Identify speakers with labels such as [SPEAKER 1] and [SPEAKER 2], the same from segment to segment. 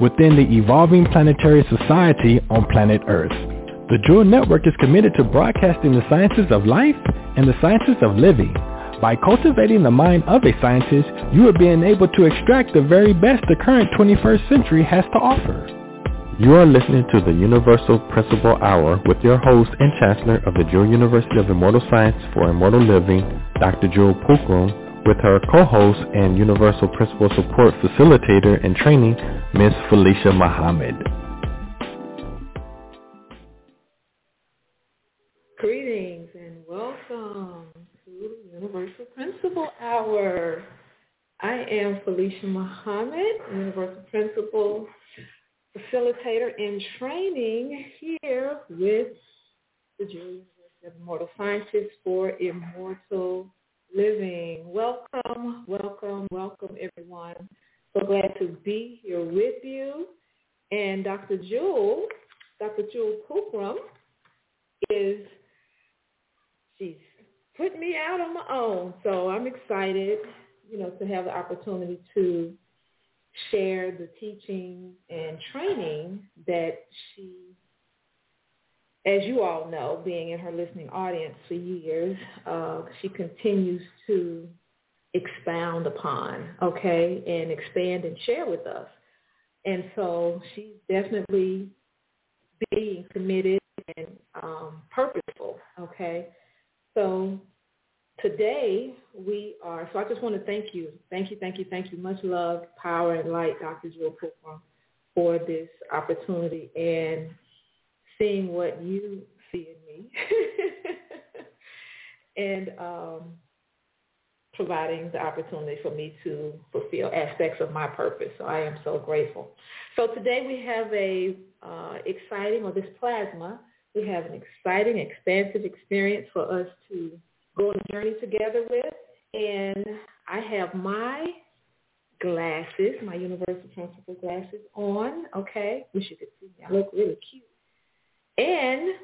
[SPEAKER 1] within the evolving planetary society on planet Earth. The Jewel Network is committed to broadcasting the sciences of life and the sciences of living. By cultivating the mind of a scientist, you are being able to extract the very best the current 21st century has to offer.
[SPEAKER 2] You are listening to the Universal Principle Hour with your host and Chancellor of the Jewel University of Immortal Science for Immortal Living, Dr. Jewel Pookrum, with her co-host and Universal Principle Support Facilitator and Training, Ms. Felicia Muhammad.
[SPEAKER 3] Greetings and welcome to Universal Principle Hour. I am Felicia Muhammad, Universal Principle Facilitator in Training here with the of Immortal Sciences for Immortal Living. Welcome, welcome, welcome everyone. So glad to be here with you. And Dr. Jewel, Dr. Jewel Pookrum is she's put me out on my own. So I'm excited, you know, to have the opportunity to share the teaching and training that she, as you all know, being in her listening audience for years, uh, she continues to expound upon, okay, and expand and share with us. And so she's definitely being committed and um, purposeful, okay? So today we are, so I just want to thank you. Thank you, thank you, thank you. Much love, power, and light, Dr. Jewel Pookrum, for this opportunity and seeing what you see in me. and um, providing the opportunity for me to fulfill aspects of my purpose. So I am so grateful. So today we have a uh, exciting, or this plasma, we have an exciting, expansive experience for us to go on a journey together with. And I have my glasses, my Universal Principle glasses on, okay? Wish you could see me. I look really cute. And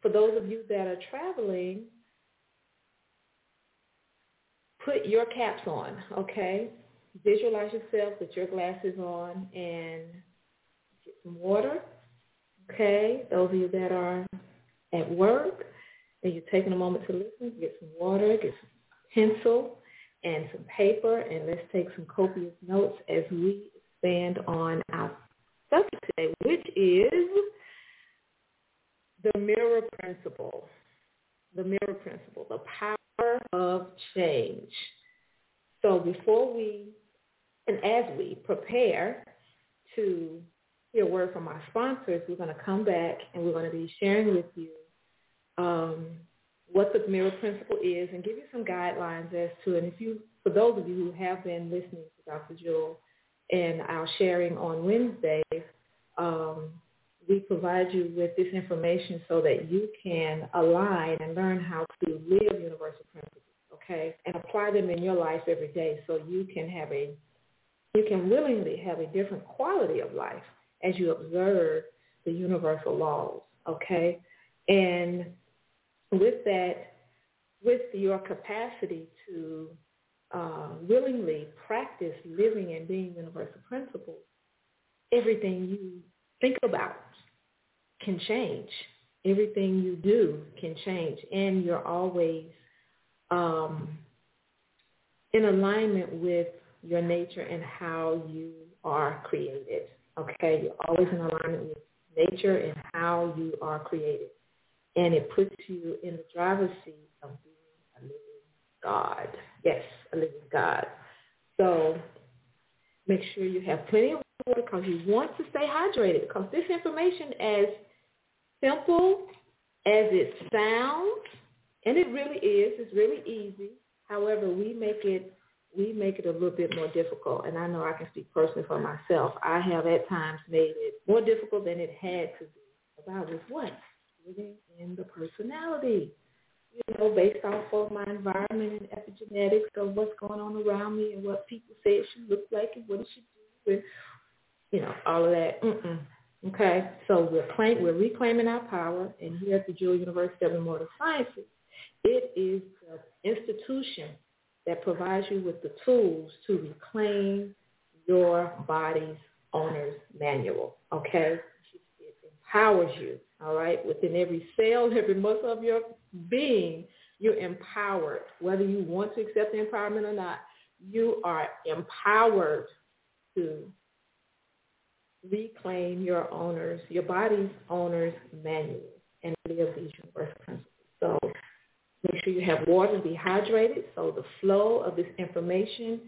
[SPEAKER 3] for those of you that are traveling, put your caps on, okay? Visualize yourself with your glasses on and get some water, okay? Those of you that are at work and you're taking a moment to listen, get some water, get some pencil and some paper, and let's take some copious notes as we expand on our subject today, which is the mirror principle. The mirror principle, the power of change. So before we, and as we prepare to hear word from our sponsors, we're going to come back and we're going to be sharing with you um, what the mirror principle is and give you some guidelines as to. And if you, for those of you who have been listening to Dr. Jewel and our sharing on Wednesday, we provide you with this information so that you can align and learn how to live universal principles, okay, and apply them in your life every day so you can have a, you can willingly have a different quality of life as you observe the universal laws, okay? And with that, with your capacity to uh, willingly practice living and being universal principles, everything you think about can change. Everything you do can change, and you're always um, in alignment with your nature and how you are created. Okay, you're always in alignment with nature and how you are created and it puts you in the driver's seat of being a living God. Yes, a living God. So make sure you have plenty of water because you want to stay hydrated because this information, as simple as it sounds, and it really is, it's really easy. However, we make it we make it a little bit more difficult. And I know I can speak personally for myself. I have at times made it more difficult than it had to be about is what? Living in the personality. You know, based off of my environment and epigenetics of what's going on around me and what people say it should look like and what it should do and, you know, all of that. Mm-mm. Okay, so we're, claim, we're reclaiming our power, and here at the Jewel University of Immortal Sciences, it is the institution that provides you with the tools to reclaim your body's owner's manual, okay? It empowers you, all right? Within every cell, every muscle of your being, you're empowered. Whether you want to accept the empowerment or not, you are empowered to reclaim your owner's, your body's owner's manual and live these universal principles. So make sure you have water and be hydrated so the flow of this information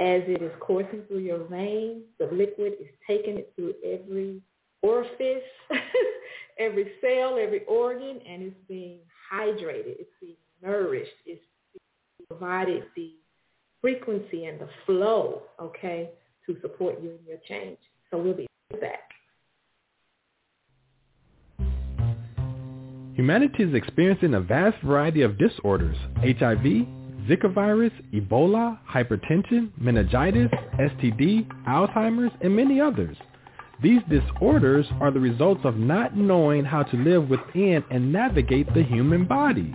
[SPEAKER 3] as it is coursing through your veins, the liquid is taking it through every orifice, every cell, every organ, and it's being hydrated. It's being nourished. It's being provided the frequency and the flow, okay, to support you in your change. So we'll be back.
[SPEAKER 1] Humanity is experiencing a vast variety of disorders, HIV, Zika virus, Ebola, hypertension, meningitis, STD, Alzheimer's, and many others. These disorders are the results of not knowing how to live within and navigate the human body.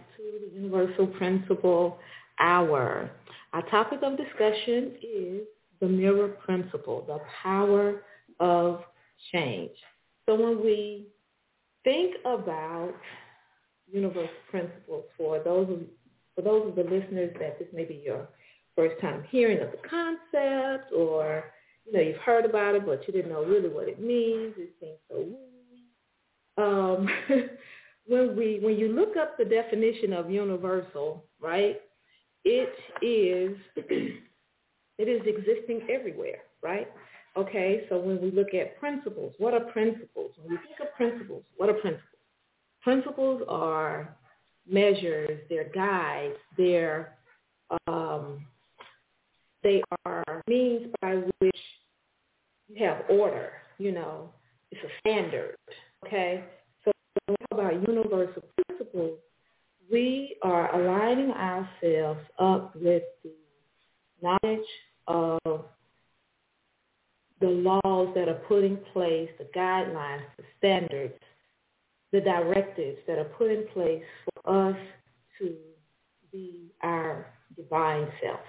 [SPEAKER 3] to the Universal Principle Hour. Our topic of discussion is the mirror principle, the power of change. So when we think about universal principles for those of, for those of the listeners that this may be your first time hearing of the concept or you know you've heard about it but you didn't know really what it means it seems so woo um, when we when you look up the definition of universal right it is it is existing everywhere right Okay, so when we look at principles, what are principles? When we think of principles, what are principles? Principles are measures, they're guides, they're um, they are means by which you have order. You know, it's a standard. Okay, talk about universal principles, we are aligning ourselves up with the knowledge of the laws that are put in place, the guidelines, the standards, the directives that are put in place for us to be our divine self.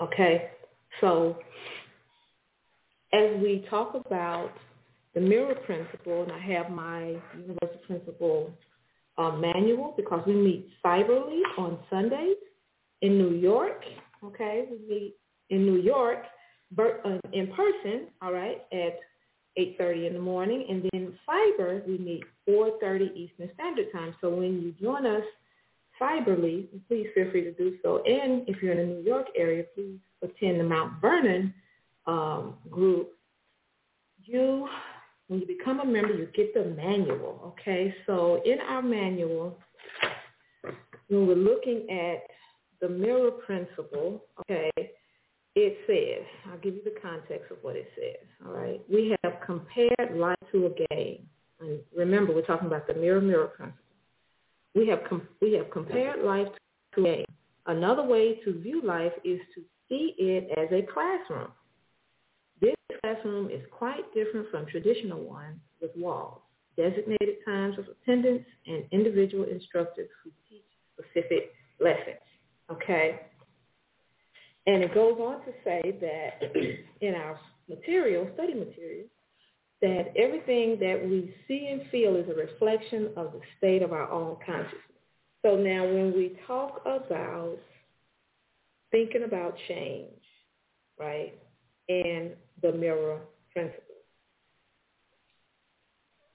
[SPEAKER 3] Okay? So as we talk about the mirror principle, and I have my universal principle uh, manual because we meet cyberly on Sundays in New York. Okay, we meet in New York uh, in person, all right, at 8.30 in the morning. And then Fiber, we meet 4.30 Eastern Standard Time. So when you join us Fiberly, please feel free to do so. And if you're in the New York area, please attend the Mount Vernon um, group. You, when you become a member, you get the manual, okay? So in our manual, when we're looking at the mirror principle, okay, it says, I'll give you the context of what it says, all right? We have compared life to a game. And remember, we're talking about the mirror-mirror principle. We have, com- we have compared life to a game. Another way to view life is to see it as a classroom. Classroom is quite different from traditional ones with walls, designated times of attendance, and individual instructors who teach specific lessons. Okay? And it goes on to say that in our material, study material, that everything that we see and feel is a reflection of the state of our own consciousness. So now when we talk about thinking about change, right, and the mirror principle,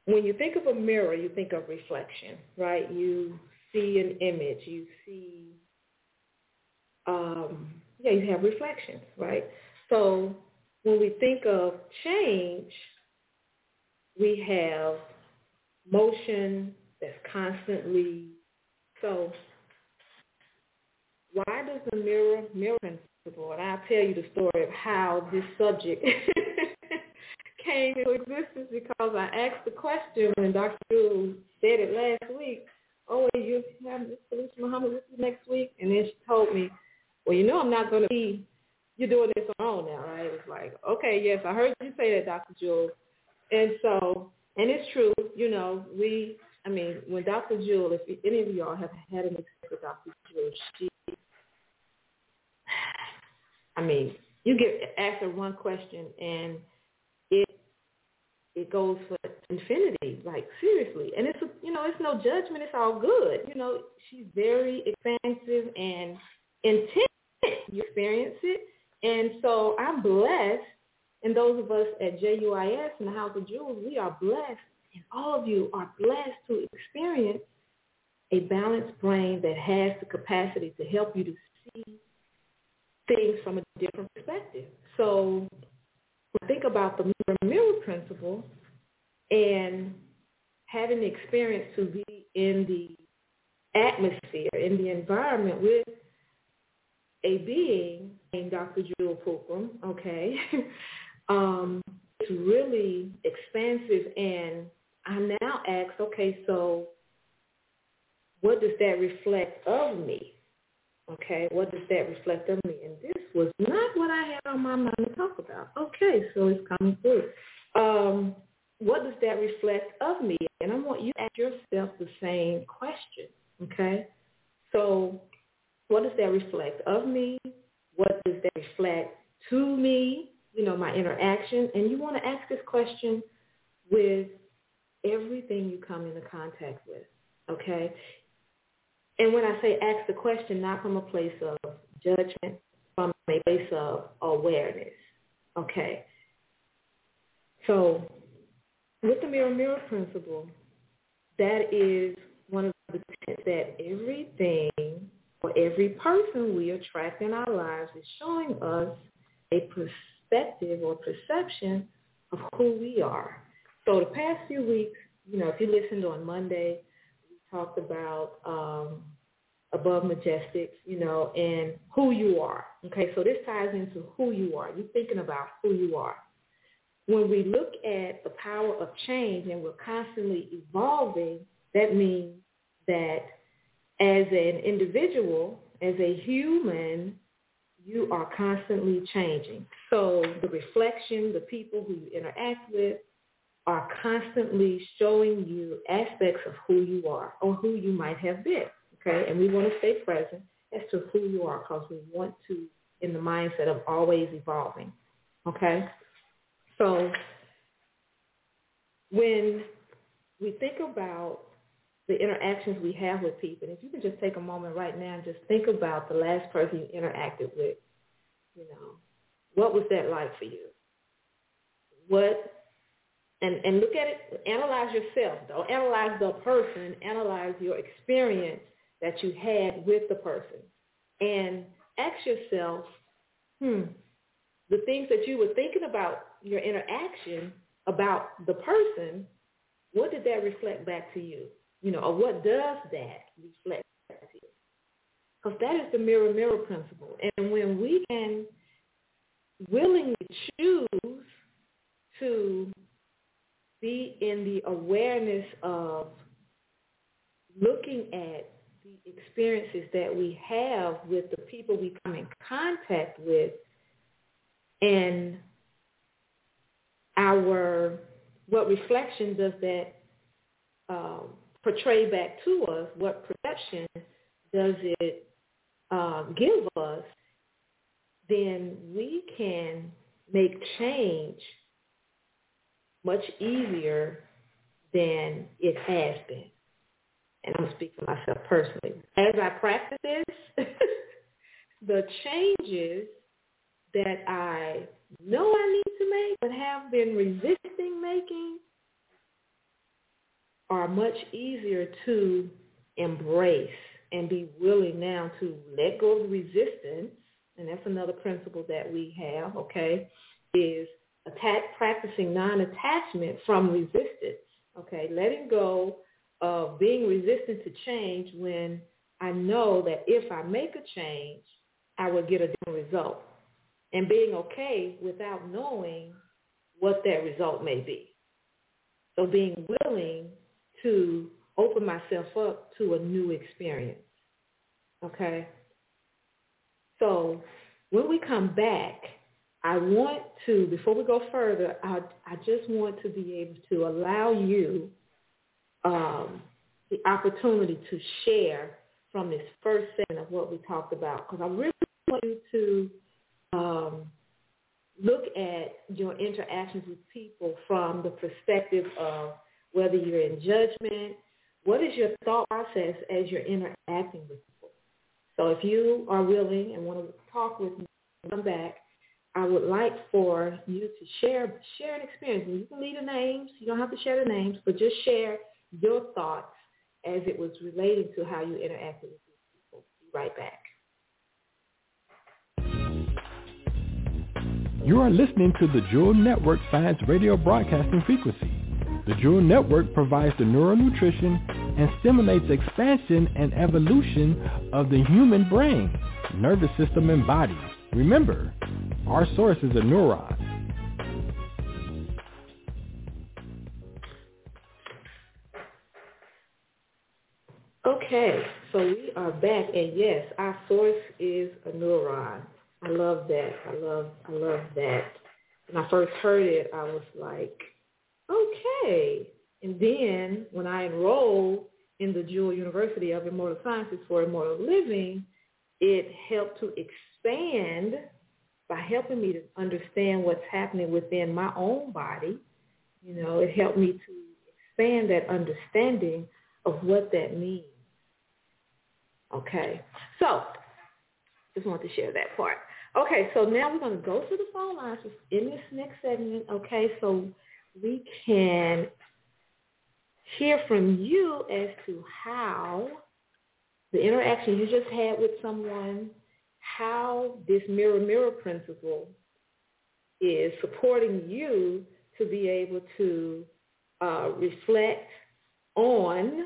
[SPEAKER 3] when you think of a mirror, you think of reflection, right? You see an image, you see, um, yeah, you have reflections, right? So when we think of change, we have motion that's constantly so why does the mirror mirror and I'll tell you the story of how this subject came into existence because I asked the question when Dr. Jewel said it last week, oh you have Miss Felicia Muhammad with you next week and then she told me, Well you know I'm not gonna be you're doing this on now, right? It's like, okay, yes, I heard you say that, Dr. Jewel. And so and it's true, you know, we, I mean, when Dr. Jewel, if any of y'all have had an experience with Dr. Jewel, she, I mean, you get asked one question and it it goes for infinity, like seriously. And it's a, you know, it's no judgment. It's all good. You know, she's very expansive and intense. You experience it, and so I'm blessed and those of us at JUIS and the House of Jewels, we are blessed, and all of you are blessed to experience a balanced brain that has the capacity to help you to see things from a different perspective. So think about the mirror mirror principle and having the experience to be in the atmosphere, in the environment with a being named Dr. Jewel Pookrum, okay, um, it's really expansive. And I now ask, okay, so what does that reflect of me? Okay, what does that reflect of me? And this was not what I had on my mind to talk about. Okay, so it's coming through. Um, what does that reflect of me? And I want you to ask yourself the same question. Okay, so what does that reflect of me? What does that reflect to me? you know, my interaction. And you want to ask this question with everything you come into contact with, okay? And when I say ask the question, not from a place of judgment, from a place of awareness, okay? So with the mirror mirror principle, that is one of the things that everything or every person we attract in our lives is showing us a perspective or perception of who we are. So the past few weeks, you know, if you listened on Monday, talked about um, above majestics, you know, and who you are. Okay, so this ties into who you are. You're thinking about who you are. When we look at the power of change and we're constantly evolving, that means that as an individual, as a human, you are constantly changing. So the reflection, the people who you interact with are constantly showing you aspects of who you are or who you might have been. Okay, and we want to stay present as to who you are because we want to in the mindset of always evolving. Okay, so when we think about the interactions we have with people. If you can just take a moment right now and just think about the last person you interacted with, you know, what was that like for you? What and and look at it, analyze yourself. Don't analyze the person, analyze your experience that you had with the person. And ask yourself, hmm, the things that you were thinking about your interaction about the person, what did that reflect back to you? You know, or what does that reflect back to you? Because that is the mirror mirror principle. And when we can willingly choose to be in the awareness of looking at the experiences that we have with the people we come in contact with and our what reflection does that um, portray back to us? What perception does it um, give us? Then we can make change much easier than it has been. And I'm speaking for myself personally. As I practice this, the changes that I know I need to make but have been resisting making are much easier to embrace and be willing now to let go of resistance, and that's another principle that we have, okay, is attack, practicing non-attachment from resistance, okay, letting go of being resistant to change when I know that if I make a change, I will get a different result. And being okay without knowing what that result may be. So being willing to open myself up to a new experience. Okay? So when we come back, I want to, before we go further, I, I just want to be able to allow you um, the opportunity to share from this first segment of what we talked about because I really want you to um, look at your interactions with people from the perspective of whether you're in judgment, what is your thought process as you're interacting with people. So if you are willing and want to talk with me, come back. I would like for you to share share an experience. You can leave the names. You don't have to share the names, but just share your thoughts as it was relating to how you interacted with these people. Be right back.
[SPEAKER 1] You are listening to the Jewel Network Science Radio Broadcasting Frequency. The Jewel Network provides the neural nutrition and stimulates expansion and evolution of the human brain, nervous system, and body. Remember, our source is a neuron.
[SPEAKER 3] Okay, so we are back, and yes, our source is a neuron. I love that. I love, I love that. When I first heard it, I was like, okay. And then when I enrolled in the Jewel University of Immortal Sciences for Immortal Living, it helped to expand by helping me to understand what's happening within my own body. You know, it helped me to expand that understanding of what that means. Okay, so just want to share that part. Okay, so now we're going to go to the phone lines in this next segment, okay, so we can hear from you as to how the interaction you just had with someone, how this mirror-mirror principle is supporting you to be able to uh, reflect on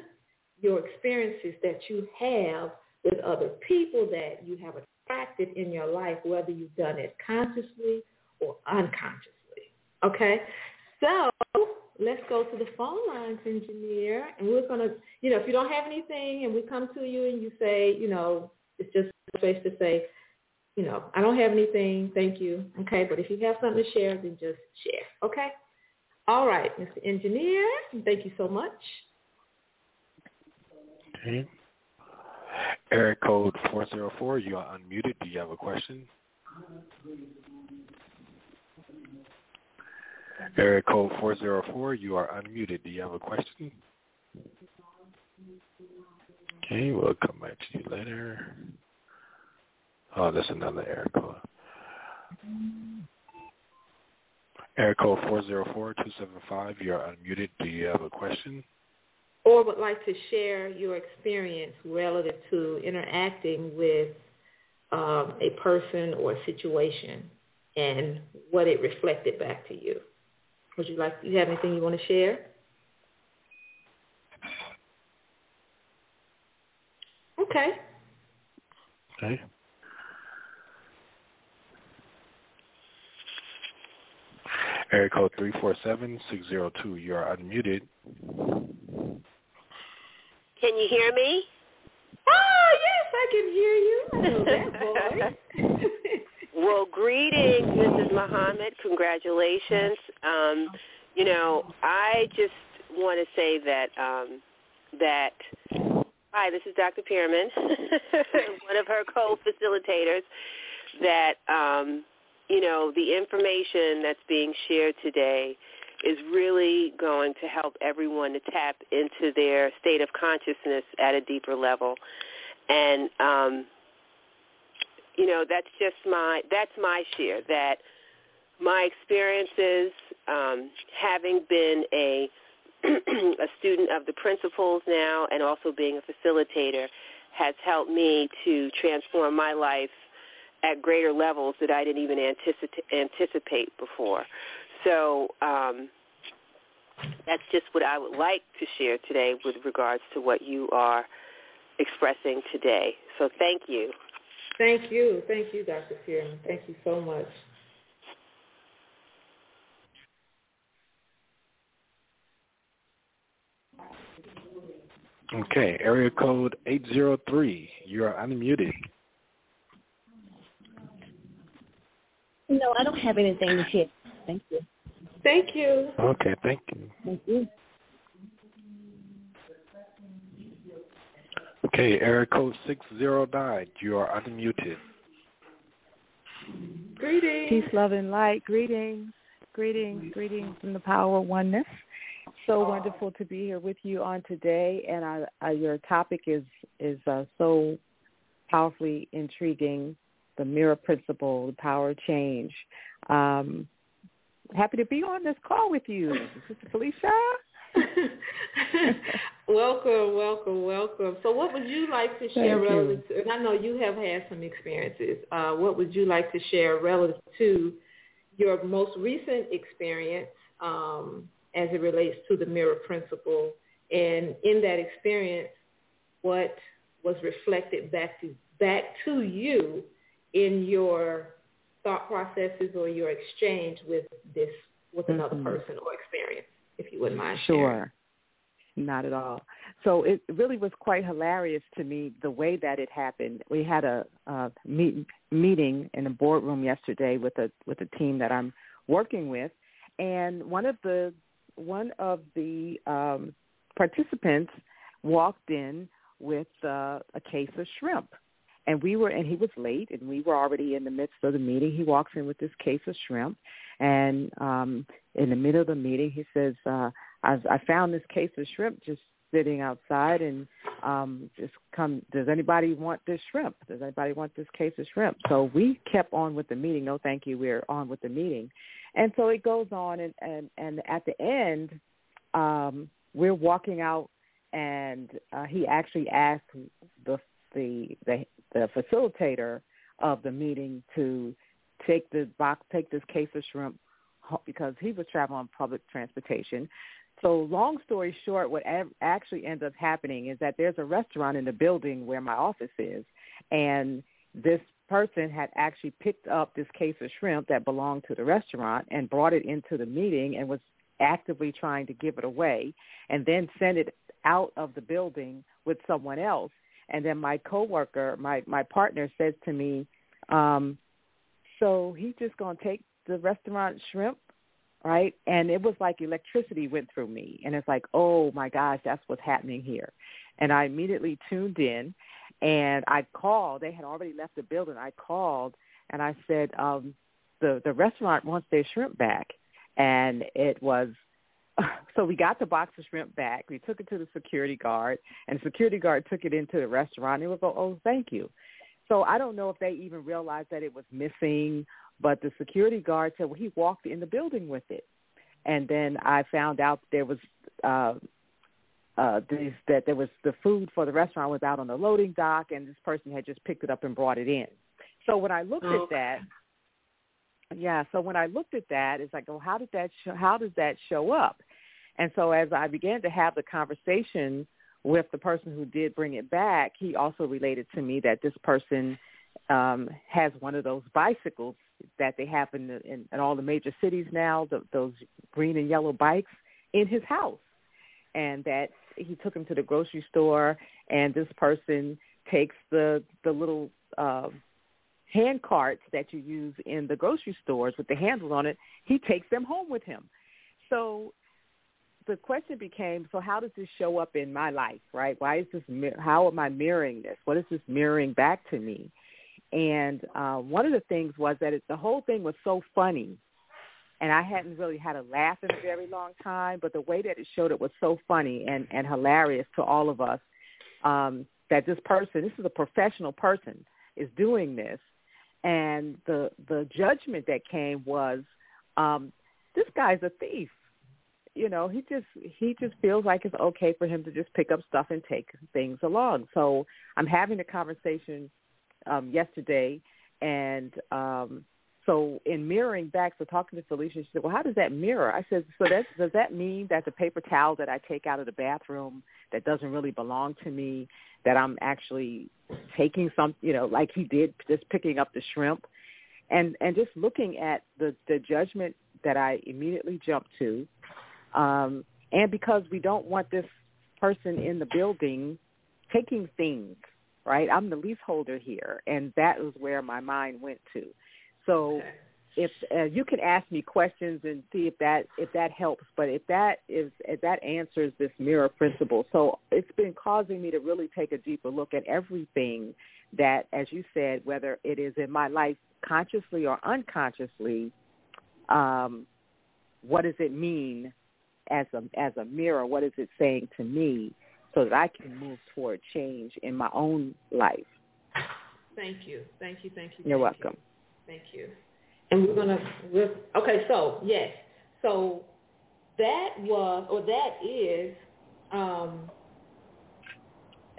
[SPEAKER 3] your experiences that you have with other people that you have attracted in your life, whether you've done it consciously or unconsciously. Okay? So let's go to the phone lines, engineer, and we're going to, you know, if you don't have anything and we come to you and you say, you know, it's just a place to say, you know, I don't have anything, thank you. Okay, but if you have something to share, then just share. Okay? All right, Mr. Engineer, thank you so much.
[SPEAKER 2] Okay. Area code 404, you are unmuted. Do you have a question? Area code 404, you are unmuted. Do you have a question? Okay, we'll come back to you later. Oh, that's another area code. Area code 404-275, you are unmuted. Do you have a question?
[SPEAKER 3] or would like to share your experience relative to interacting with um, a person or a situation and what it reflected back to you. Would you like, you have anything you want to share? Okay.
[SPEAKER 2] Okay. Area code 347-602, you are unmuted.
[SPEAKER 4] Can you hear me?
[SPEAKER 3] Oh, yes, I can hear you. I know that
[SPEAKER 4] well, greetings, Mrs. Muhammad. Congratulations. Um, you know, I just want to say that um, that hi, this is Dr. Pierman, one of her co-facilitators. That um, you know, the information that's being shared today is really going to help everyone to tap into their state of consciousness at a deeper level. And um, you know, that's just my that's my share that my experiences um, having been a a student of the principles now and also being a facilitator has helped me to transform my life at greater levels that I didn't even anticipate, anticipate before. So um, that's just what I would like to share today with regards to what you are expressing today. So thank you.
[SPEAKER 3] Thank you. Thank you, Dr. Fearman. Thank you so much.
[SPEAKER 1] Okay, area code 803. You are unmuted.
[SPEAKER 5] No, I don't have anything to share. Thank you.
[SPEAKER 3] Thank you.
[SPEAKER 1] Okay, thank you.
[SPEAKER 5] Thank you.
[SPEAKER 1] Okay, area code 609. You are unmuted.
[SPEAKER 3] Greetings.
[SPEAKER 6] Peace, love, and light. Greetings. Greetings. Greetings from the power of oneness. So wonderful to be here with you on today, and I, I, your topic is is uh, so powerfully intriguing. The mirror principle, the power of change. Um, happy to be on this call with you, Sister Felicia.
[SPEAKER 3] welcome, welcome, welcome. So what would you like to share
[SPEAKER 6] Thank
[SPEAKER 3] relative to, and I know you have had some experiences, uh, what would you like to share relative to your most recent experience um, as it relates to the mirror principle? And in that experience, what was reflected back to, back to you in your thought processes or your exchange with this, with another
[SPEAKER 6] Mhm.
[SPEAKER 3] person or experience, if you wouldn't mind
[SPEAKER 6] Sure.
[SPEAKER 3] sharing.
[SPEAKER 6] Not at all. So it really was quite hilarious to me the way that it happened. We had a, a meet, meeting in a boardroom yesterday with a with a team that I'm working with, and one of the one of the um, participants walked in with uh, a case of shrimp, and we were and he was late, and we were already in the midst of the meeting. He walks in with this case of shrimp, and um, in the middle of the meeting, he says. Uh, I, I found this case of shrimp just sitting outside and um just come does anybody want this shrimp does anybody want this case of shrimp so we kept on with the meeting no thank you we're on with the meeting and so it goes on and and and at the end um we're walking out and uh, he actually asked the the the the facilitator of the meeting to take the box take this case of shrimp because he was traveling on public transportation so long story short, what actually ends up happening is that there's a restaurant in the building where my office is, and this person had actually picked up this case of shrimp that belonged to the restaurant and brought it into the meeting and was actively trying to give it away and then sent it out of the building with someone else. And then my coworker, my my partner says to me, um, so he's just to take the restaurant shrimp right? And it was like electricity went through me. And it's like, oh my gosh, that's what's happening here. And I immediately tuned in and I called. They had already left the building. I called and I said, um, the, the restaurant wants their shrimp back. And it was, so we got the box of shrimp back. We took it to the security guard and the security guard took it into the restaurant. And it was, oh, oh, thank you. So I don't know if they even realized that it was missing but the security guard said, well, he walked in the building with it. And then I found out there was uh, uh, this, that there was the food for the restaurant was out on the loading dock, and this person had just picked it up and brought it in. So when I looked
[SPEAKER 3] Oh.
[SPEAKER 6] at that, yeah. So when I looked at that, it's like, well, how did that show, how does that show up? And so as I began to have the conversation with the person who did bring it back, he also related to me that this person um, has one of those bicycles that they have in, the, in, in all the major cities now, the, those green and yellow bikes, in his house, and that he took him to the grocery store, and this person takes the the little uh, hand carts that you use in the grocery stores with the handles on it. He takes them home with him. So the question became, so how does this show up in my life, right? Why is this? How am I mirroring this? What is this mirroring back to me? And uh, one of the things was that it, the whole thing was so funny, and I hadn't really had a laugh in a very long time. But the way that it showed it was so funny and and hilarious to all of us. Um, that this person, this is a professional person, is doing this, and the the judgment that came was, um, this guy's a thief. You know, he just he just feels like it's okay for him to just pick up stuff and take things along. So I'm having a conversation um, yesterday, and um, so in mirroring back, so talking to Felicia, she said, "Well, how does that mirror?" I said, "So that does that mean that the paper towel that I take out of the bathroom that doesn't really belong to me, that I'm actually taking some, you know, like he did, just picking up the shrimp, and and just looking at the the judgment that I immediately jumped to, um, and because we don't want this person in the building taking things, right? I'm the leaseholder here, and that was where my mind went to. So if uh, you can ask me questions and see if that if that helps, but if that is if that answers this mirror principle, so it's been causing me to really take a deeper look at everything that, as you said, whether it is in my life consciously or unconsciously, um, what does it mean as a as a mirror? What is it saying to me, so that I can move toward change in my own life?
[SPEAKER 3] Thank you. Thank you. Thank you.
[SPEAKER 6] You're
[SPEAKER 3] thank
[SPEAKER 6] welcome.
[SPEAKER 3] You. Thank you. And we're gonna. We're, okay. So yes. So that was or that is, um,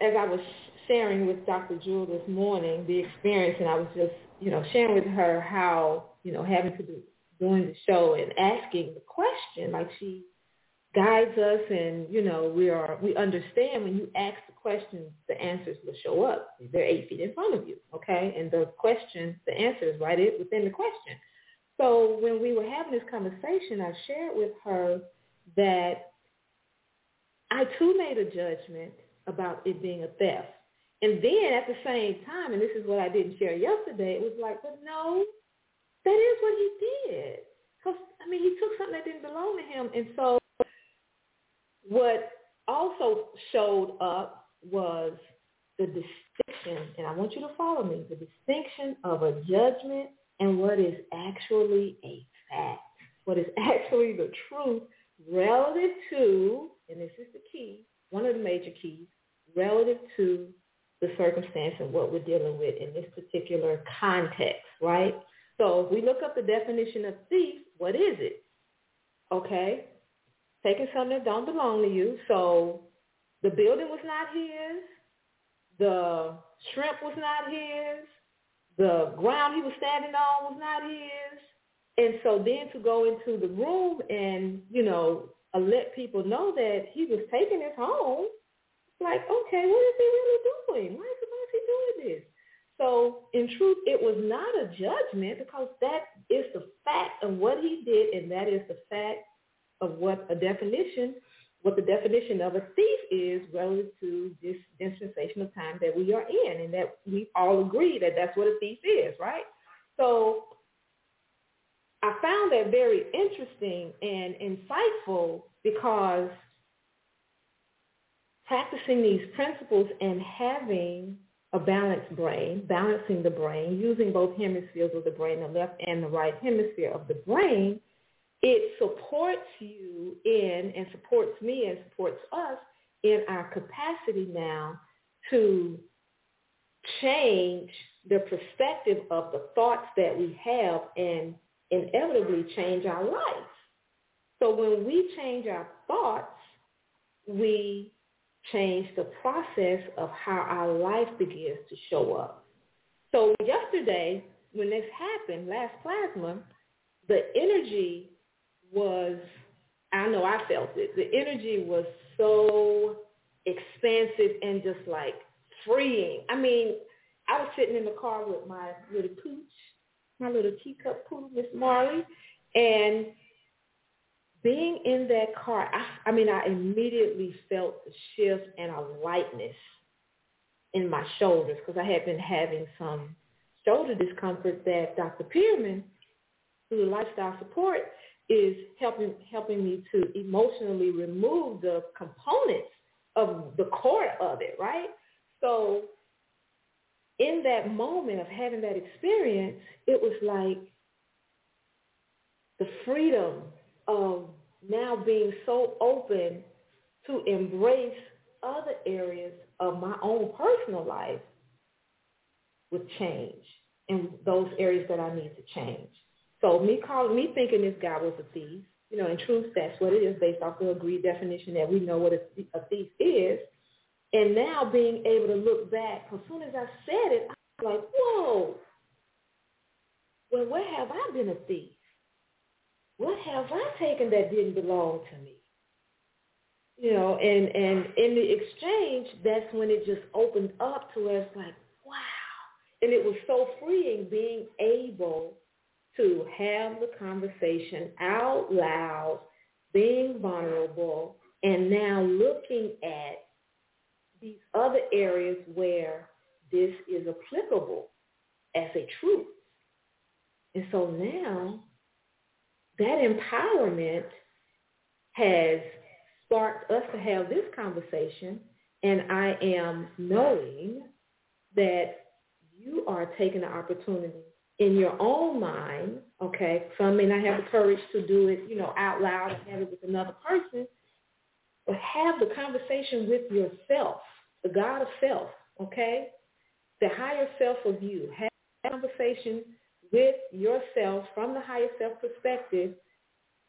[SPEAKER 3] as I was sharing with Dr. Jewel this morning, the experience, and I was just you know sharing with her how you know having to do doing the show and asking the question like she guides us and you know we are we understand when you ask the questions the answers will show up. They're eight feet in front of you okay? And the question the answer is right in- within the question. So when we were having this conversation i shared with her that i too made a judgment about it being a theft. And then at the same time and this is what i didn't share yesterday it was like but no that is what he did. Because i mean he took something that didn't belong to him. And so what also showed up was the distinction, and I want you to follow me, the distinction of a judgment and what is actually a fact, what is actually the truth relative to, and this is the key, one of the major keys, relative to the circumstance and what we're dealing with in this particular context, right? So if we look up the definition of thief, what is it? Okay, taking something that don't belong to you. So the building was not his. The shrimp was not his. The ground he was standing on was not his. And so then to go into the room and, you know, uh, let people know that he was taking his home, like, okay, what is he really doing? Why is, why is he doing this? So in truth, it was not a judgment because that is the fact of what he did, and that is the fact of what a definition, what the definition of a thief is relative to this dispensation of time that we are in, and that we all agree that that's what a thief is, right? So I found that very interesting and insightful because practicing these principles and having a balanced brain, balancing the brain, using both hemispheres of the brain, the left and the right hemisphere of the brain, it supports you in and supports me and supports us in our capacity now to change the perspective of the thoughts that we have and inevitably change our life. So when we change our thoughts, we change the process of how our life begins to show up. So yesterday, when this happened, last plasma, the energy was, I know I felt it, the energy was so expansive and just like freeing. I mean, I was sitting in the car with my little pooch, my little teacup pooch, Miss Marley, and being in that car, I, I mean, I immediately felt the shift and a lightness in my shoulders because I had been having some shoulder discomfort that Dr. Pearman, through the lifestyle support, is helping helping me to emotionally remove the components of the core of it, right? So in that moment of having that experience, it was like the freedom of now being so open to embrace other areas of my own personal life with change in those areas that I need to change. So me calling me thinking this guy was a thief, you know, in truth, that's what it is based off the agreed definition that we know what a, a thief is. And now being able to look back, as soon as I said it, I was like, whoa, well, where have I been a thief? What have I taken that didn't belong to me? You know, and, and in the exchange, that's when it just opened up to us like, wow. And it was so freeing being able to have the conversation out loud, being vulnerable, and now looking at these other areas where this is applicable as a truth. And so now that empowerment has sparked us to have this conversation and I am knowing that you are taking the opportunity in your own mind, okay, some may not have the courage to do it, you know, out loud and have it with another person, but have the conversation with yourself, the God of self, okay? The higher self of you. Have a conversation with yourself from the higher self perspective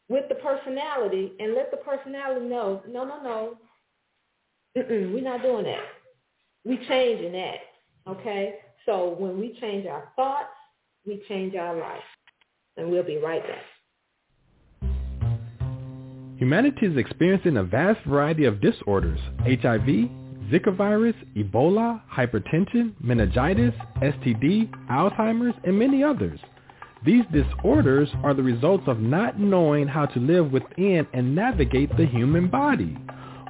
[SPEAKER 3] with the personality and let the personality know, no, no, no, Mm-mm, we're not doing that. We changing that, okay? So when we change our thoughts, we change our life. And we'll be right back.
[SPEAKER 1] Humanity is experiencing a vast variety of disorders, HIV, Zika virus, Ebola, hypertension, meningitis, STD, Alzheimer's, and many others. These disorders are the results of not knowing how to live within and navigate the human body.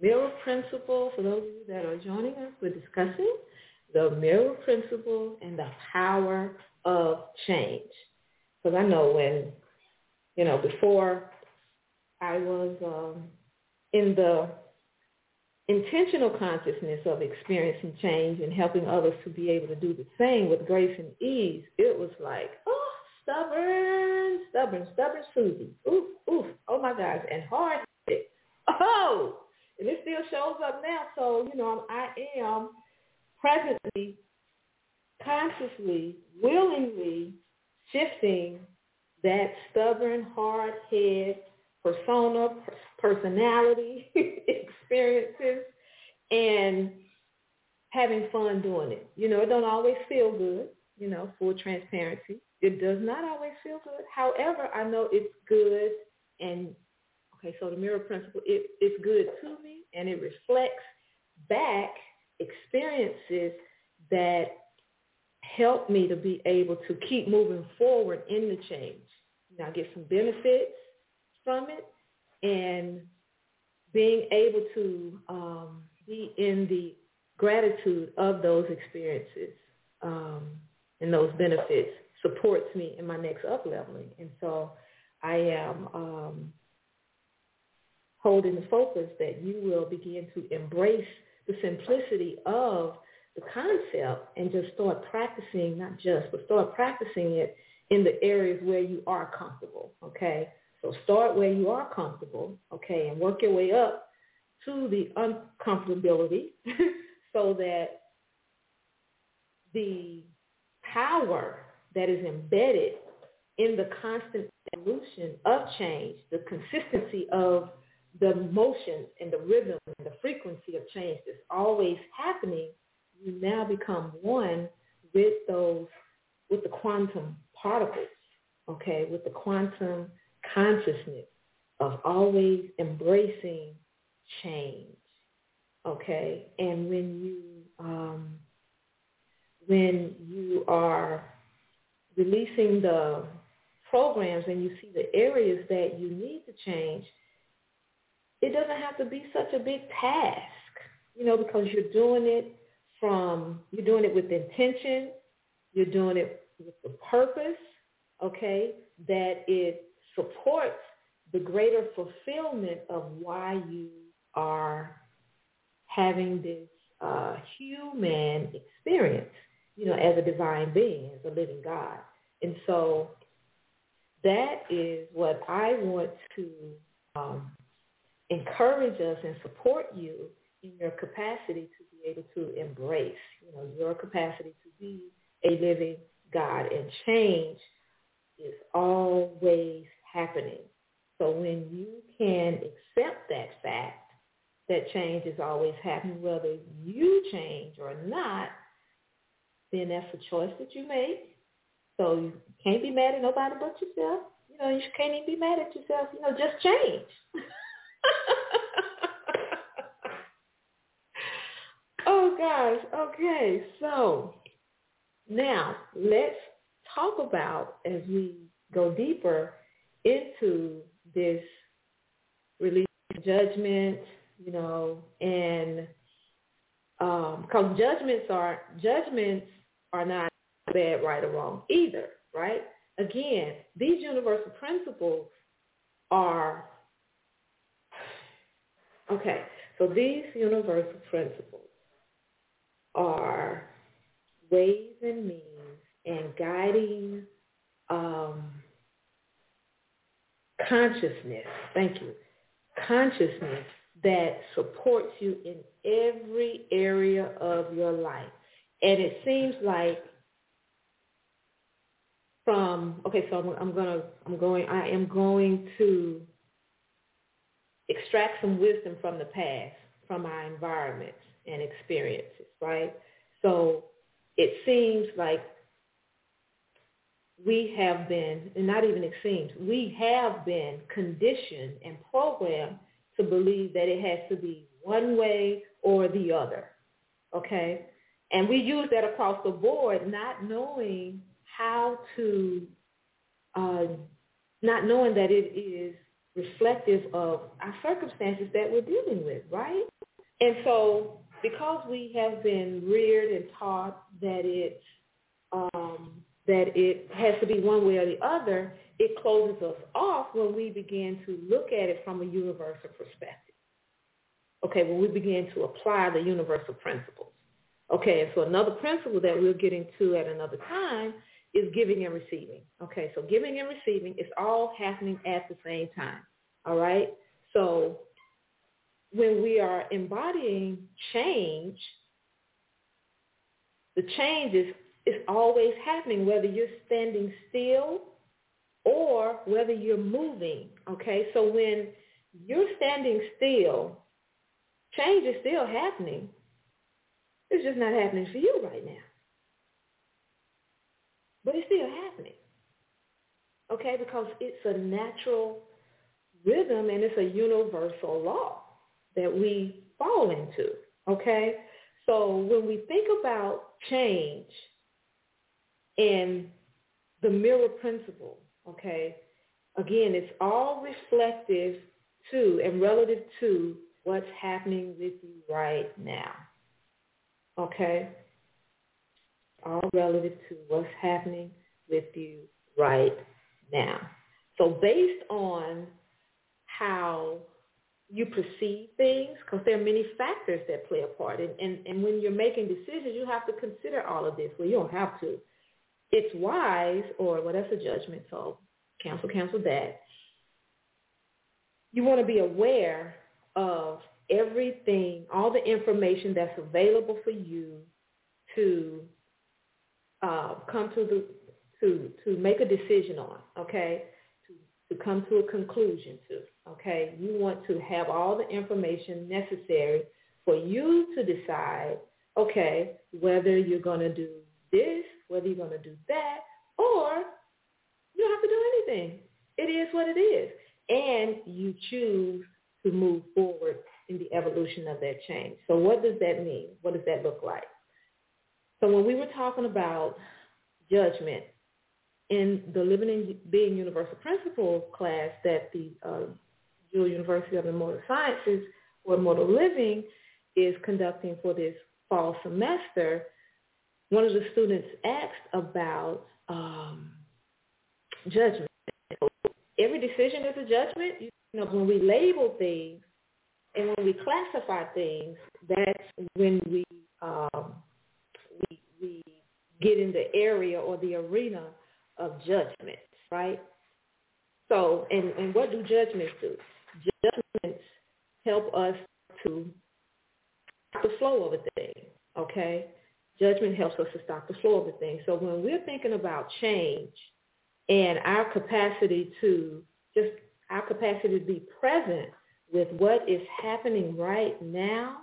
[SPEAKER 3] Mirror principle, for those of you that are joining us, we're discussing the mirror principle and the power of change. Because I know when, you know, before I was um, in the intentional consciousness of experiencing change and helping others to be able to do the same with grace and ease, it was like, oh, stubborn, stubborn, stubborn Susie. Oof, oof, oh my gosh, and hard. Oh, and it still shows up now. So, you know, I am presently, consciously, willingly shifting that stubborn, hard head persona, personality, experiences, and having fun doing it. You know, it don't always feel good, you know, full transparency. It does not always feel good. However, I know it's good and okay, so the mirror principle, it, it's good to me and it reflects back experiences that help me to be able to keep moving forward in the change. Now get some benefits from it and being able to um, be in the gratitude of those experiences um, and those benefits supports me in my next up leveling. And so I am um, holding the focus that you will begin to embrace the simplicity of the concept and just start practicing, not just, but start practicing it in the areas where you are comfortable, okay? So start where you are comfortable, okay, and work your way up to the uncomfortability so that the power that is embedded in the constant evolution of change, the consistency of the motion and the rhythm and the frequency of change that's always happening, you now become one with those, with the quantum particles, okay, with the quantum consciousness of always embracing change, okay? And when you, um, when you are releasing the programs and you see the areas that you need to change, it doesn't have to be such a big task, you know, because you're doing it from, you're doing it with intention, you're doing it with the purpose, okay, that it supports the greater fulfillment of why you are having this uh, human experience, you know, as a divine being, as a living God. And so that is what I want to um, encourage us and support you in your capacity to be able to embrace, you know, your capacity to be a living God and change is always happening. So when you can accept that fact, that change is always happening, whether you change or not, then that's a choice that you make. So you can't be mad at nobody but yourself. You know, you can't even be mad at yourself. You know, just change. oh gosh. Okay. So now let's talk about as we go deeper into this release judgment, you know, and because um, judgments are judgments are not bad, right, or wrong either, right? Again, these universal principles are okay. So these universal principles are ways and means and guiding um, consciousness. Thank you. Consciousness that supports you in every area of your life. And it seems like from okay, so I'm, I'm gonna I'm going I am going to extract some wisdom from the past, from our environments and experiences, right? So it seems like we have been, and not even it seems, we have been conditioned and programmed to believe that it has to be one way or the other. Okay? And we use that across the board, not knowing how to, uh, not knowing that it is reflective of our circumstances that we're dealing with, right? And so because we have been reared and taught that it's um, that it has to be one way or the other, it closes us off when we begin to look at it from a universal perspective. Okay, when we begin to apply the universal principles. Okay, and so another principle that we'll get into at another time is giving and receiving. Okay, so giving and receiving is all happening at the same time. All right? So when we are embodying change, the change is it's always happening, whether you're standing still or whether you're moving. Okay, so when you're standing still, change is still happening. It's just not happening for you right now. But it's still happening. Okay, because it's a natural rhythm and it's a universal law that we fall into. Okay? So when we think about change, and the mirror principle, okay, again, it's all reflective to and relative to what's happening with you right now. Okay? All relative to what's happening with you right now. So based on how you perceive things, because there are many factors that play a part. And, and, and when you're making decisions, you have to consider all of this. Well, you don't have to it's wise, or well, that's a judgment, so cancel, cancel that. You want to be aware of everything, all the information that's available for you to uh, come to the to to make a decision on. Okay, to to come to a conclusion to. Okay, you want to have all the information necessary for you to decide. Okay, whether you're going to do this whether you're going to do that, or you don't have to do anything. It is what it is. And you choose to move forward in the evolution of that change. So what does that mean? What does that look like? So when we were talking about judgment in the Living and Being Universal Principles class that the uh, University of Immortal Sciences or Immortal Living is conducting for this fall semester, one of the students asked about um, judgment. every decision is a judgment. You know, when we label things and when we classify things, that's when we um, we get in the area or the arena of judgment, right? So, and, and what do judgments do? Judgments help us to stop the flow of a thing, okay? Judgment helps us to stop the flow of a thing. So when we're thinking about change and our capacity to just our capacity to be present with what is happening right now,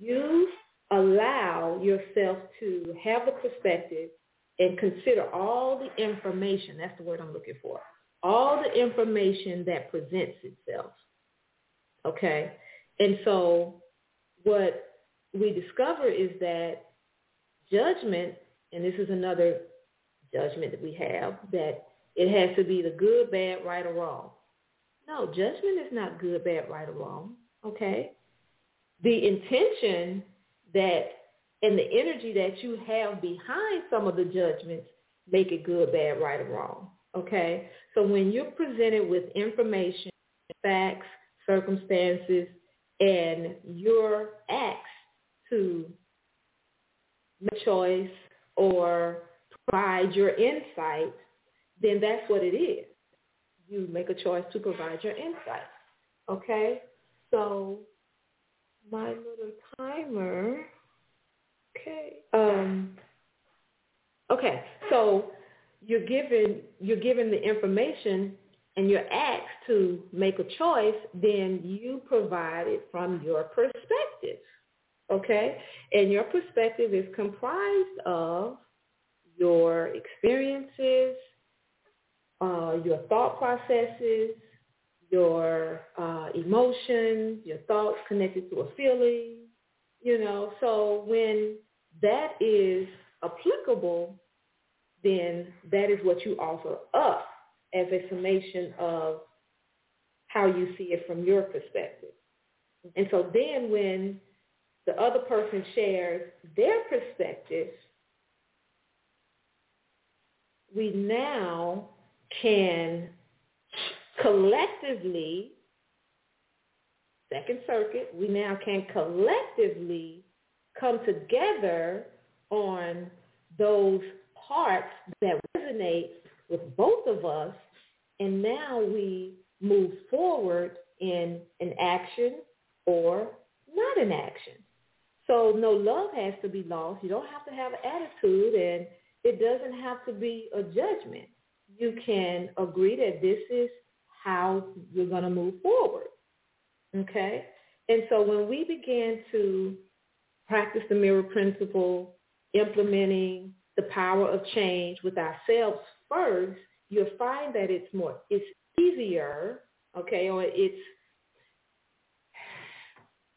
[SPEAKER 3] you allow yourself to have the perspective and consider all the information, that's the word I'm looking for, all the information that presents itself. Okay? And so what we discover is that judgment, and this is another judgment that we have, that it has to be the good, bad, right, or wrong. No, judgment is not good, bad, right, or wrong. Okay? The intention that and the energy that you have behind some of the judgments make it good, bad, right, or wrong. Okay? So when you're presented with information, facts, circumstances, and you're asked to make a choice or provide your insight, then that's what it is. You make a choice to provide your insight. Okay? So my little timer. Okay. Um, okay. So you're given you're given the information and you're asked to make a choice, then you provide it from your perspective. Okay? And your perspective is comprised of your experiences, uh, your thought processes, your uh, emotions, your thoughts connected to a feeling, you know. So when that is applicable, then that is what you offer up as a summation of how you see it from your perspective. And so then when the other person shares their perspective, we now can collectively, Second Circuit, we now can collectively come together on those parts that resonate with both of us, and now we move forward in an action or not an action. So no love has to be lost. You don't have to have an attitude, and it doesn't have to be a judgment. You can agree that this is how you're going to move forward. Okay? And so when we begin to practice the mirror principle, implementing the power of change with ourselves first, you'll find that it's more, it's easier, okay, or it's,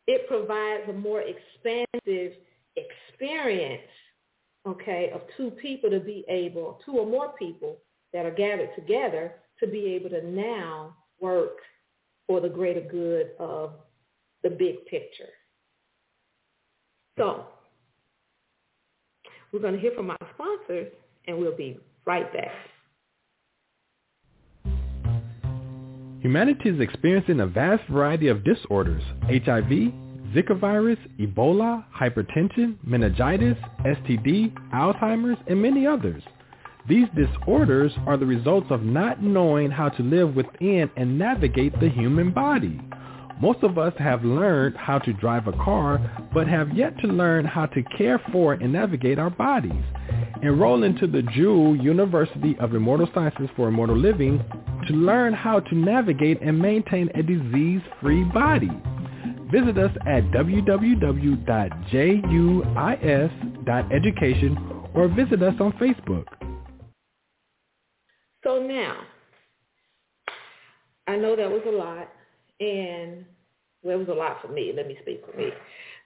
[SPEAKER 3] it provides a more expansive experience, okay, of two people to be able, two or more people that are gathered together to be able to now work for the greater good of the big picture. So we're going to hear from our sponsors and we'll be right back.
[SPEAKER 1] Humanity is experiencing a vast variety of disorders, HIV, Zika virus, Ebola, hypertension, meningitis, STD, Alzheimer's, and many others. These disorders are the results of not knowing how to live within and navigate the human body. Most of us have learned how to drive a car, but have yet to learn how to care for and navigate our bodies. Enroll into the Jewel University of Immortal Sciences for Immortal Living to learn how to navigate and maintain a disease-free body. Visit us at www.juis.education or visit us on Facebook.
[SPEAKER 3] So now, I know that was a lot, and well, it was a lot for me. Let me speak for me.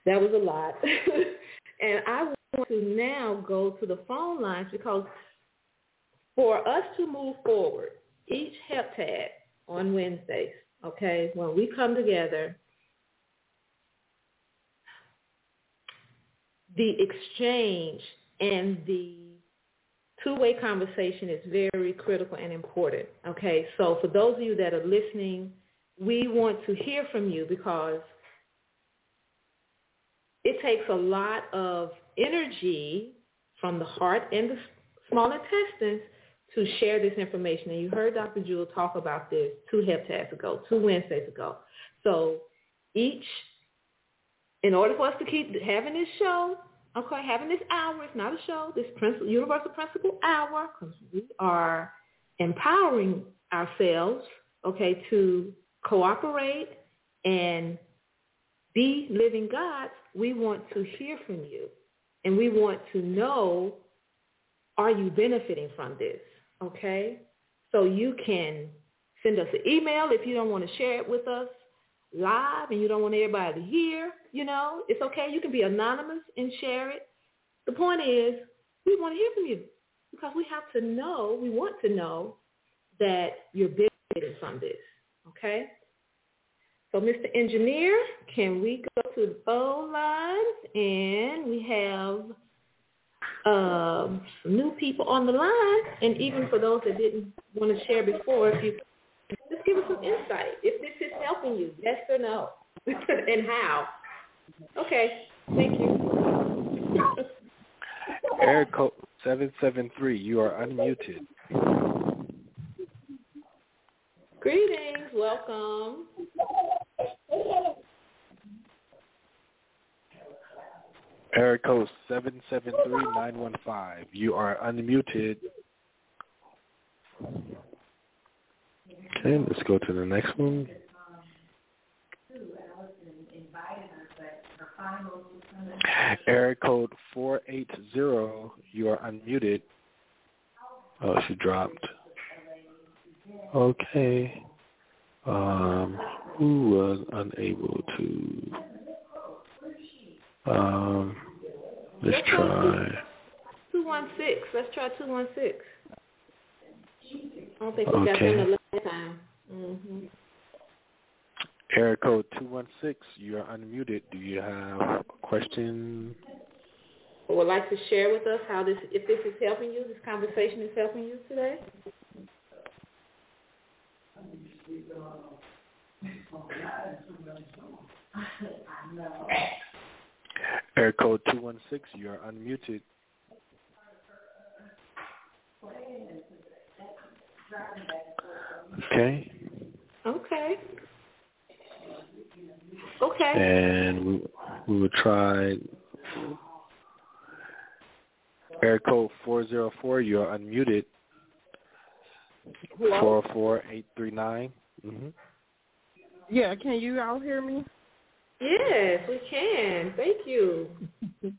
[SPEAKER 3] That was a lot. and I want to now go to the phone lines because for us to move forward, each heptad on Wednesdays, okay, when we come together, the exchange and the two-way conversation is very critical and important. Okay, so for those of you that are listening, we want to hear from you because it takes a lot of energy from the heart and the small intestines to share this information. And you heard Dr. Jewel talk about this two heptads ago, two Wednesdays ago. So each, in order for us to keep having this show, okay, having this hour, it's not a show, this principle, universal principle hour, because we are empowering ourselves, okay, to cooperate and be living gods, we want to hear from you. And we want to know, are you benefiting from this? Okay? So you can send us an email if you don't want to share it with us live and you don't want everybody to hear, you know, it's okay. You can be anonymous and share it. The point is, we want to hear from you because we have to know, we want to know that you're benefiting from this, okay? So, Mr. Engineer, can we go to the phone lines? And we have um, new people on the line. And even for those that didn't want to share before, if you just give us some insight. If this is helping you, yes or no, and how. Okay, thank you.
[SPEAKER 1] Eric code 773, you are unmuted.
[SPEAKER 3] Greetings, welcome.
[SPEAKER 1] Eric code 773915, you are unmuted. Okay, let's go to the next one. Eric code 480, you are unmuted. Oh, she dropped. Okay. Um, who was unable to? Um, let's try.
[SPEAKER 3] 216. Let's try 216. I don't think we got them the last time. Mm-hmm.
[SPEAKER 1] Area code 216, you are unmuted. Do you have a question?
[SPEAKER 3] Or would like to share with us how this, if this is helping you, this conversation is helping you today?
[SPEAKER 1] Air code 216, you are unmuted. Okay.
[SPEAKER 3] Okay. Okay.
[SPEAKER 1] And we, we would try air code 404. You are unmuted.
[SPEAKER 7] Hello?
[SPEAKER 1] 44839. Mm-hmm.
[SPEAKER 7] Yeah, can you all hear me?
[SPEAKER 3] Yes, we can. Thank you.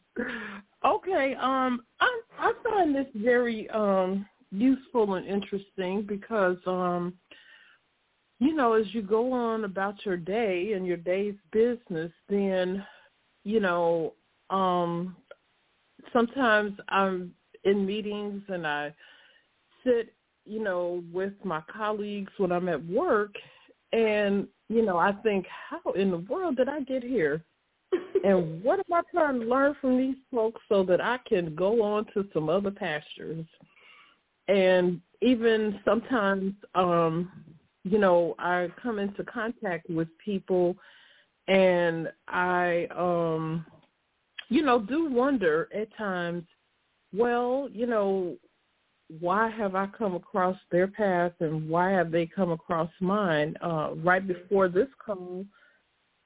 [SPEAKER 7] okay, um I I find this very um useful and interesting because um you know, as you go on about your day and your day's business, then, you know, um, sometimes I'm in meetings and I sit, you know, with my colleagues when I'm at work and, you know, I think, how in the world did I get here? and what am I trying to learn from these folks so that I can go on to some other pastures? And even sometimes, um, you know, I come into contact with people and I um you know, do wonder at times, well, you know, why have I come across their path and why have they come across mine? Uh right before this call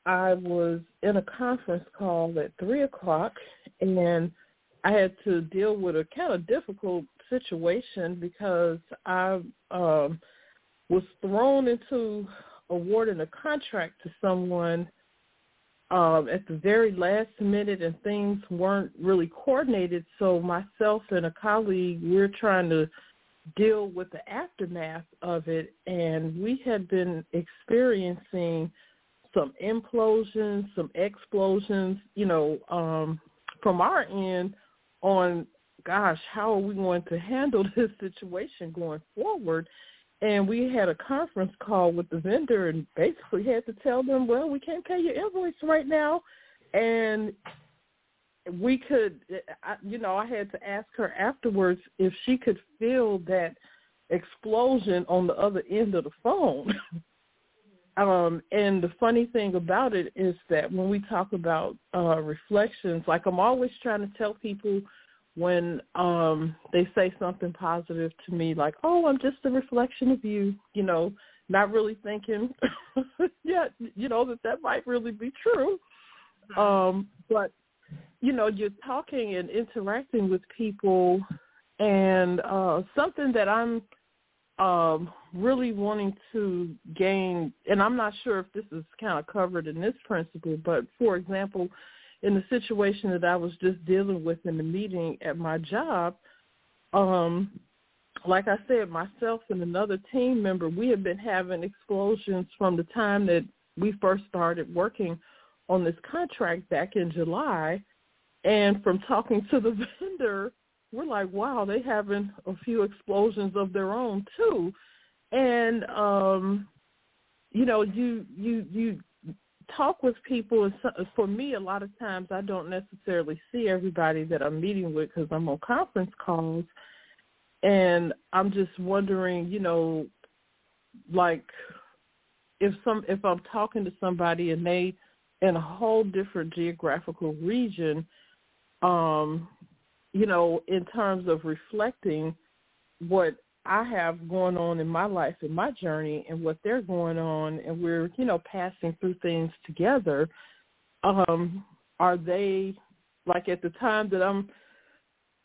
[SPEAKER 7] I was in a conference call at three o'clock and I had to deal with a kind of difficult situation because I um was thrown into awarding a contract to someone um, at the very last minute and things weren't really coordinated. So myself and a colleague, we're trying to deal with the aftermath of it. And we had been experiencing some implosions, some explosions, you know, um, from our end on, gosh, how are we going to handle this situation going forward? and we had a conference call with the vendor and basically had to tell them, well, we can't pay your invoice right now. And we could, you know, I had to ask her afterwards if she could feel that explosion on the other end of the phone. um, and the funny thing about it is that when we talk about uh, reflections, like I'm always trying to tell people when um, they say something positive to me, like, "Oh, I'm just a reflection of you," you know, not really thinking, yeah, you know, that that might really be true. Um, but you know, you're talking and interacting with people, and uh, something that I'm um, really wanting to gain, and I'm not sure if this is kind of covered in this principle, but for example, in the situation that I was just dealing with in the meeting at my job, um, like I said, myself and another team member, we have been having explosions from the time that we first started working on this contract back in July. And from talking to the vendor, we're like, wow, they having a few explosions of their own too. And um, you know, you you you talk with people so, for me a lot of times I don't necessarily see everybody that I'm meeting with cuz I'm on conference calls and I'm just wondering, you know, like if some if I'm talking to somebody and they in a whole different geographical region, um, you know, in terms of reflecting what I have going on in my life and my journey and what they're going on and we're, you know, passing through things together, um, are they like at the time that I'm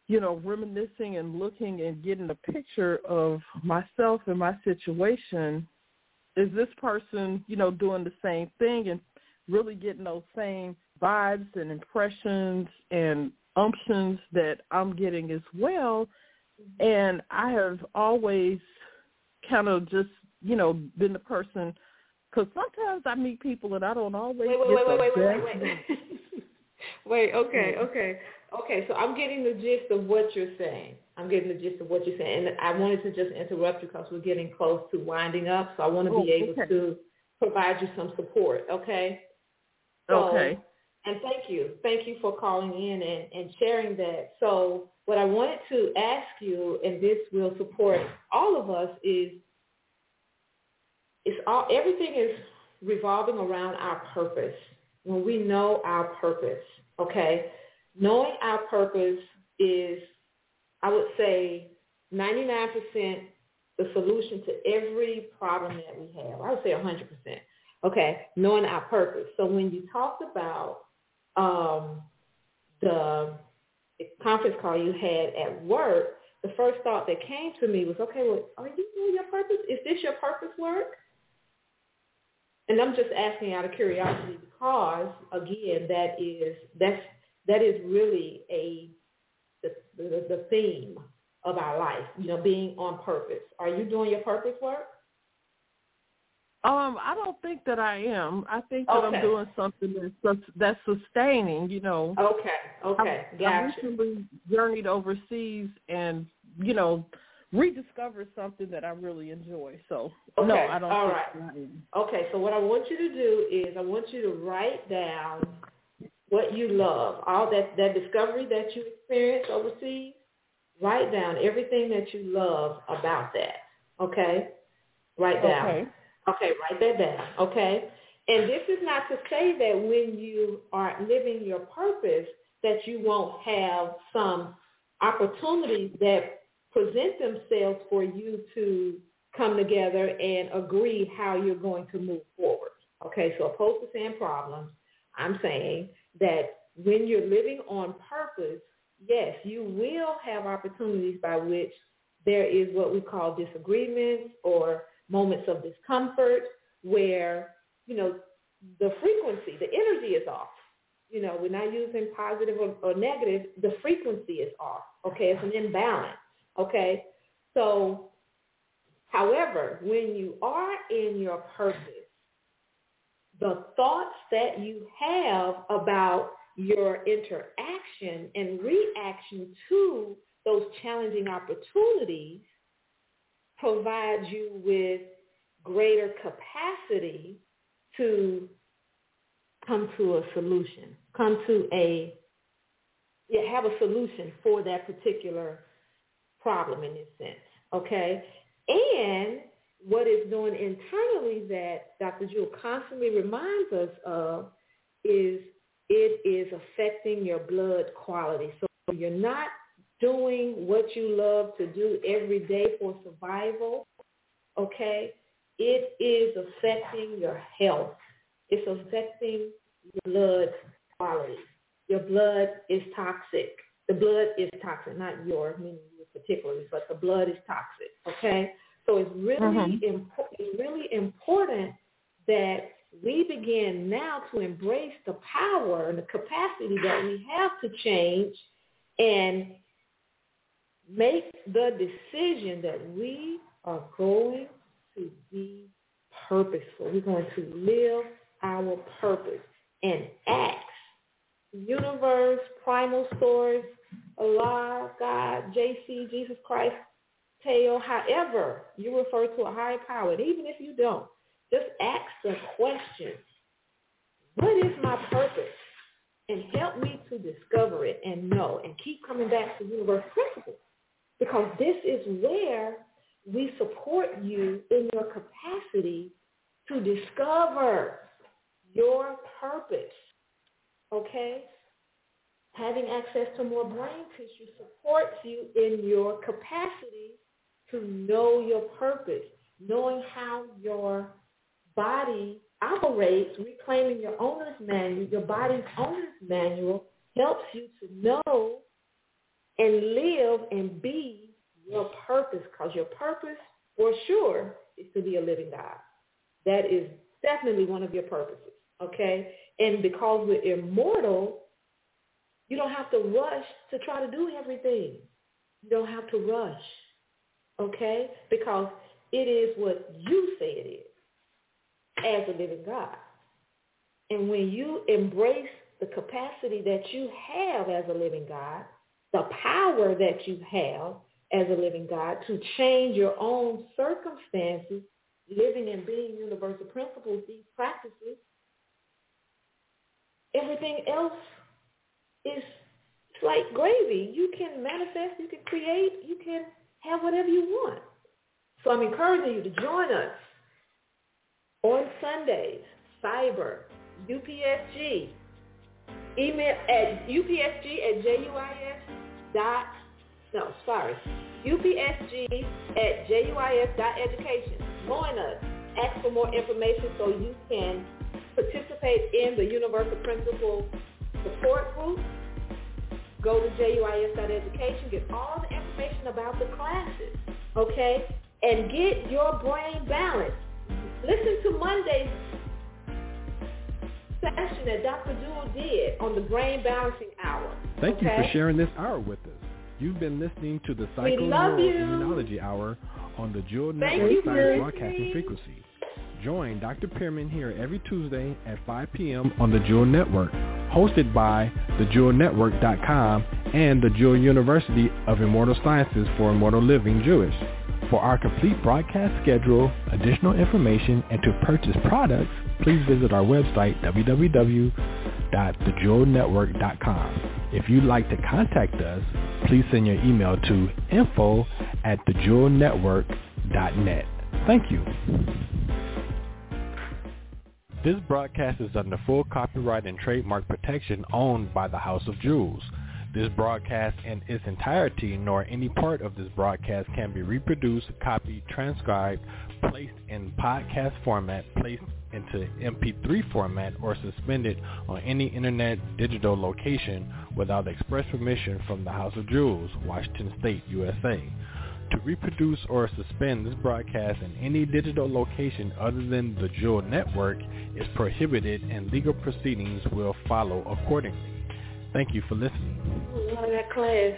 [SPEAKER 7] you know, reminiscing and looking and getting a picture of myself and my situation, is this person, you know, doing the same thing and really getting those same vibes and impressions and umptions that I'm getting as well. And I have always kind of just, you know, been the person, because sometimes I meet people and I don't always
[SPEAKER 3] wait, wait,
[SPEAKER 7] get
[SPEAKER 3] wait, wait, wait, wait, wait, wait. wait, okay, okay. Okay, so I'm getting the gist of what you're saying. I'm getting the gist of what you're saying. And I wanted to just interrupt you because we're getting close to winding up. So I want to
[SPEAKER 7] oh,
[SPEAKER 3] be able
[SPEAKER 7] okay.
[SPEAKER 3] to provide you some support, okay? So,
[SPEAKER 7] okay.
[SPEAKER 3] And thank you. Thank you for calling in and, and sharing that. So what I wanted to ask you, and this will support all of us, is it's all everything is revolving around our purpose. When we know our purpose, okay? knowing our purpose is, I would say, 99% the solution to every problem that we have. I would say 100%. Okay, knowing our purpose. So when you talked about um, the conference call you had at work, the first thought that came to me was, okay, well, are you doing your purpose? Is this your purpose work? And I'm just asking out of curiosity because, again, that is that's that is really a the, the, the theme of our life, you know, being on purpose. Are you doing your purpose work?
[SPEAKER 7] Um, I don't think that I am. I think that
[SPEAKER 3] Okay.
[SPEAKER 7] I'm doing something that's that's sustaining. You know,
[SPEAKER 3] Okay, okay,
[SPEAKER 7] I, I recently journeyed overseas and you know rediscovered something that I really enjoy. So no,
[SPEAKER 3] Okay,
[SPEAKER 7] I don't.
[SPEAKER 3] all
[SPEAKER 7] think
[SPEAKER 3] right.
[SPEAKER 7] that I am.
[SPEAKER 3] Okay, so what I want you to do is I want you to write down what you love, all that, that discovery that you experienced overseas. Write down everything that you love about that. Okay? Write down.
[SPEAKER 7] Okay.
[SPEAKER 3] Okay, write that down. Okay? And this is not to say that when you are living your purpose that you won't have some opportunities that present themselves for you to come together and agree how you're going to move forward. Okay, so opposed to saying problems, I'm saying that when you're living on purpose, yes, you will have opportunities by which there is what we call disagreements or moments of discomfort where, you know, the frequency, the energy is off. You know, we're not using positive or, or negative. The frequency is off. Okay, it's an imbalance. Okay, so however, when you are in your purpose, the thoughts that you have about your interaction and reaction to those challenging opportunities provide you with greater capacity to come to a solution, come to a yeah, have a solution for that particular problem in this sense. Okay? And what it's doing internally that Dr. Jewel constantly reminds us of is it is affecting your blood quality. So you're not doing what you love to do every day for survival, okay? It is affecting your health. It's affecting your blood quality. Your blood is toxic. The blood is toxic, not your, meaning you particularly, but the blood is toxic, okay? So it's really mm-hmm. important. It's really important that we begin now to embrace the power and the capacity that we have to change and make the decision that we are going to be purposeful. We're going to live our purpose and act. Universe, primal source, Allah, God, JC, Jesus Christ, Teo, however you refer to a higher power, and even if you don't, just ask the question, what is my purpose? And help me to discover it and know and keep coming back to universe principles because this is where we support you in your capacity to discover your purpose. Okay? Having access to more brain tissue supports you in your capacity to know your purpose, knowing how your body operates, reclaiming your owner's manual, your body's owner's manual helps you to know and live and be your purpose because your purpose for sure is to be a living God. That is definitely one of your purposes, okay? And because we're immortal, you don't have to rush to try to do everything. You don't have to rush, okay? Because it is what you say it is as a living God. And when you embrace the capacity that you have as a living God, the power that you have as a living God to change your own circumstances, living and being universal principles, these practices, everything else is like gravy. You can manifest, you can create, you can have whatever you want. So I'm encouraging you to join us on Sundays, Cyber, UPSG, email at upsg at juis dot, no, sorry, upsg at juis dot education. Join us. Ask for more information so you can participate in the Universal Principles support group. Go to juis dot education. get all the information about the classes, okay? And get your brain balanced Listen to Monday's session that Dr. Jewel did on the brain balancing hour.
[SPEAKER 1] Thank
[SPEAKER 3] okay?
[SPEAKER 1] you for sharing this hour with us. You've been listening to the Psycho-Neuroimmunology Hour on the Jewel Network Science Broadcasting Frequency. Join Dr. Pearman here every Tuesday at 5 p.m. on the Jewel Network, hosted by thejewelnetwork.com and the Jewel University of Immortal Sciences for Immortal Living JUIS. For our complete broadcast schedule, additional information, and to purchase products, please visit our website, www.thejewelnetwork.com. If you'd like to contact us, please send your email to info at thejewelnetwork.net. Thank you. This broadcast is under full copyright and trademark protection owned by the House of Jewels. This broadcast in its entirety nor any part of this broadcast can be reproduced, copied, transcribed, placed in podcast format, placed into MP3 format, or suspended on any internet digital location without express permission from the House of Jewels, Washington State, USA. To reproduce or suspend this broadcast in any digital location other than the Jewel Network is prohibited and legal proceedings will follow accordingly. Thank you for listening.
[SPEAKER 3] that class.